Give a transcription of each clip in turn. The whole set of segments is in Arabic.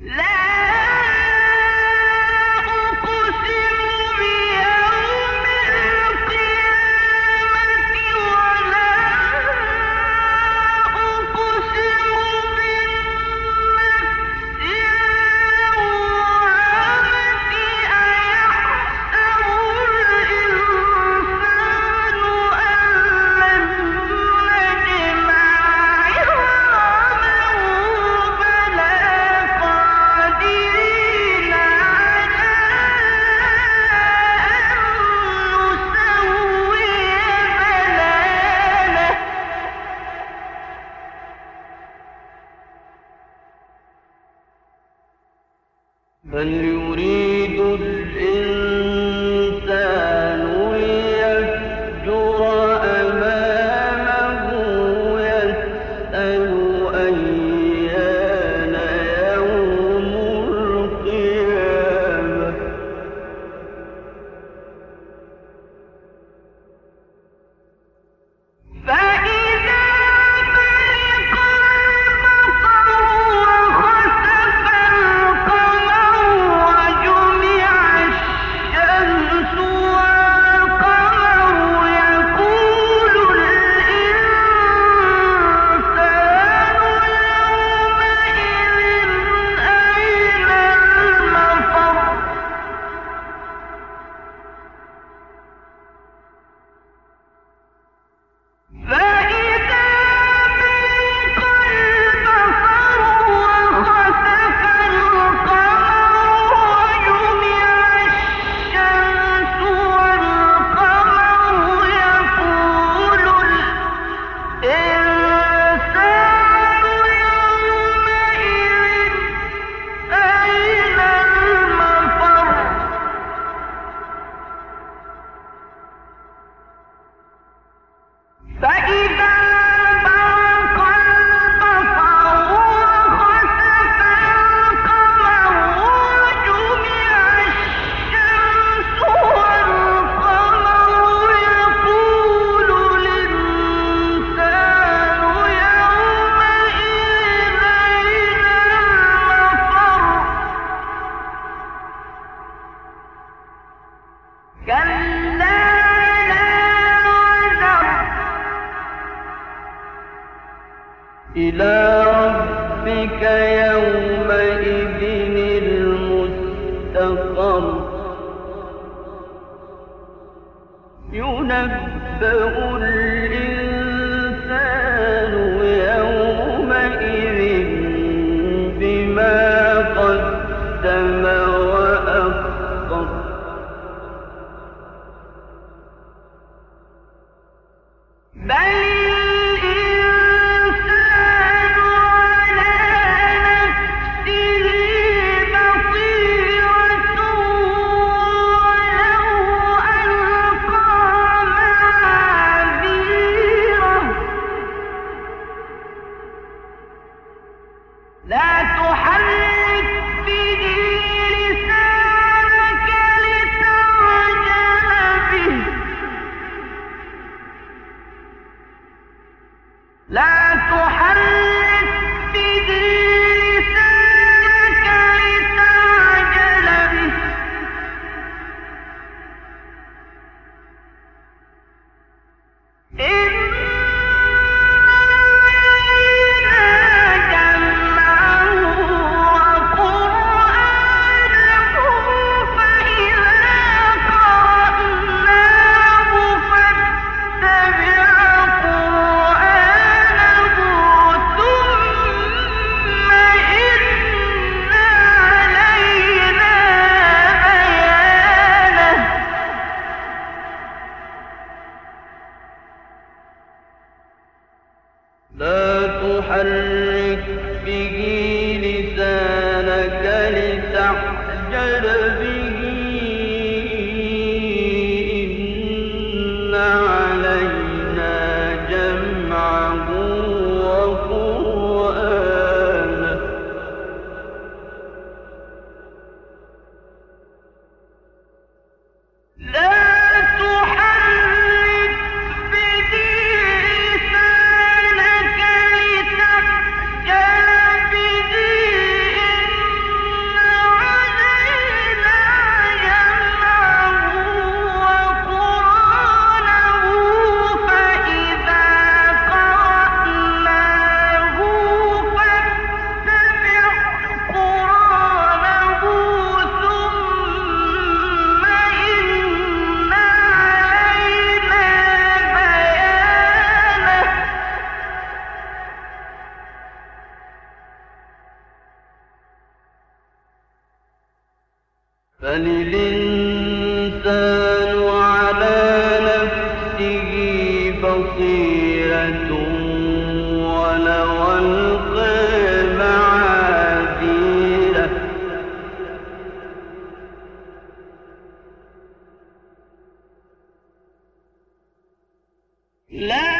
لا كلا بل Love.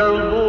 Oh.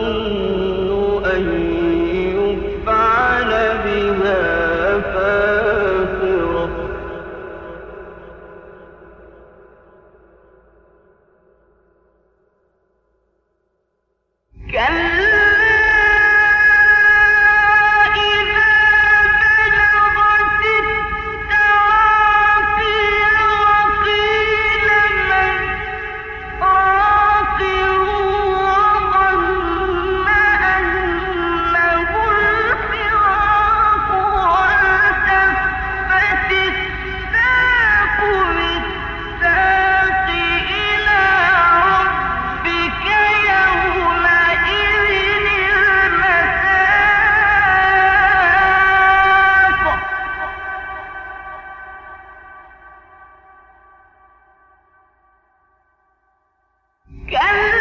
Yeah.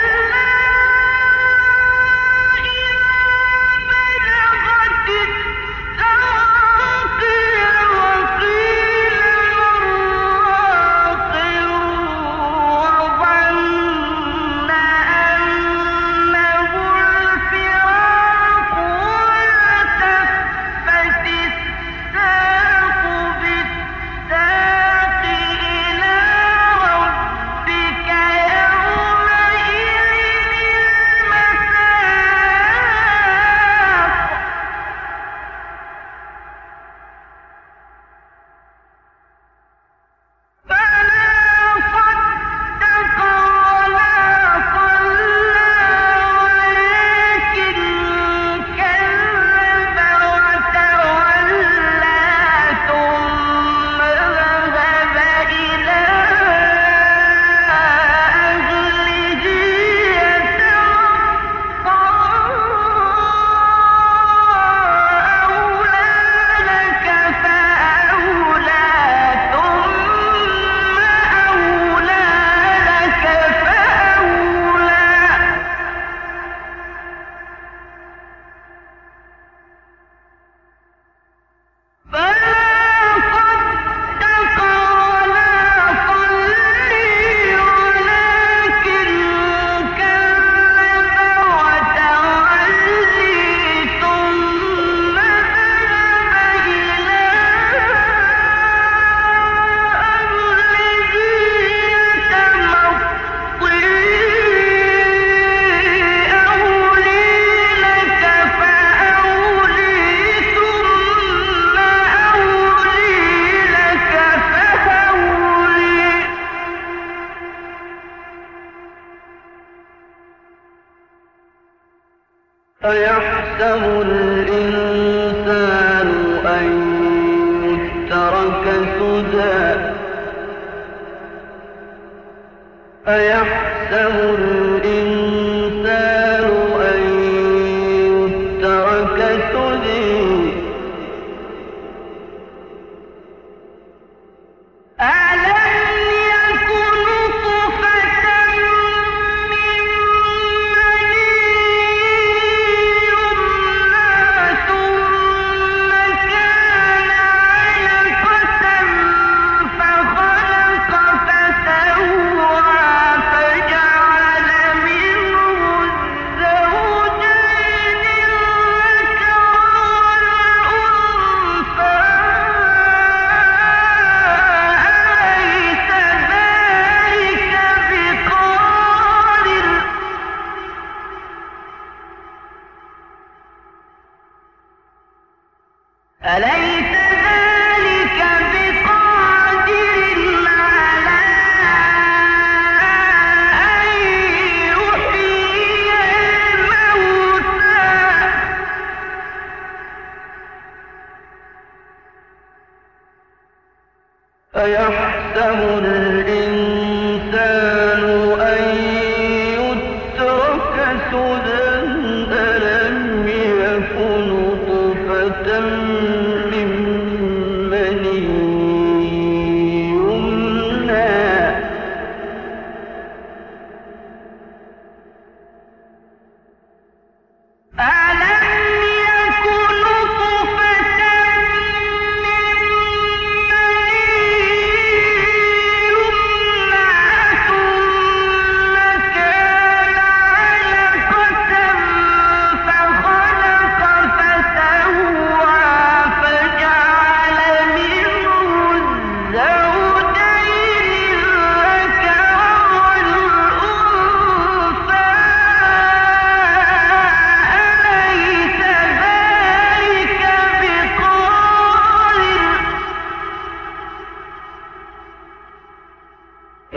أيحسب الإنسان أن يترك سدى. أيحسب الإنسان أيحسب الإنسان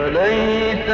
فليس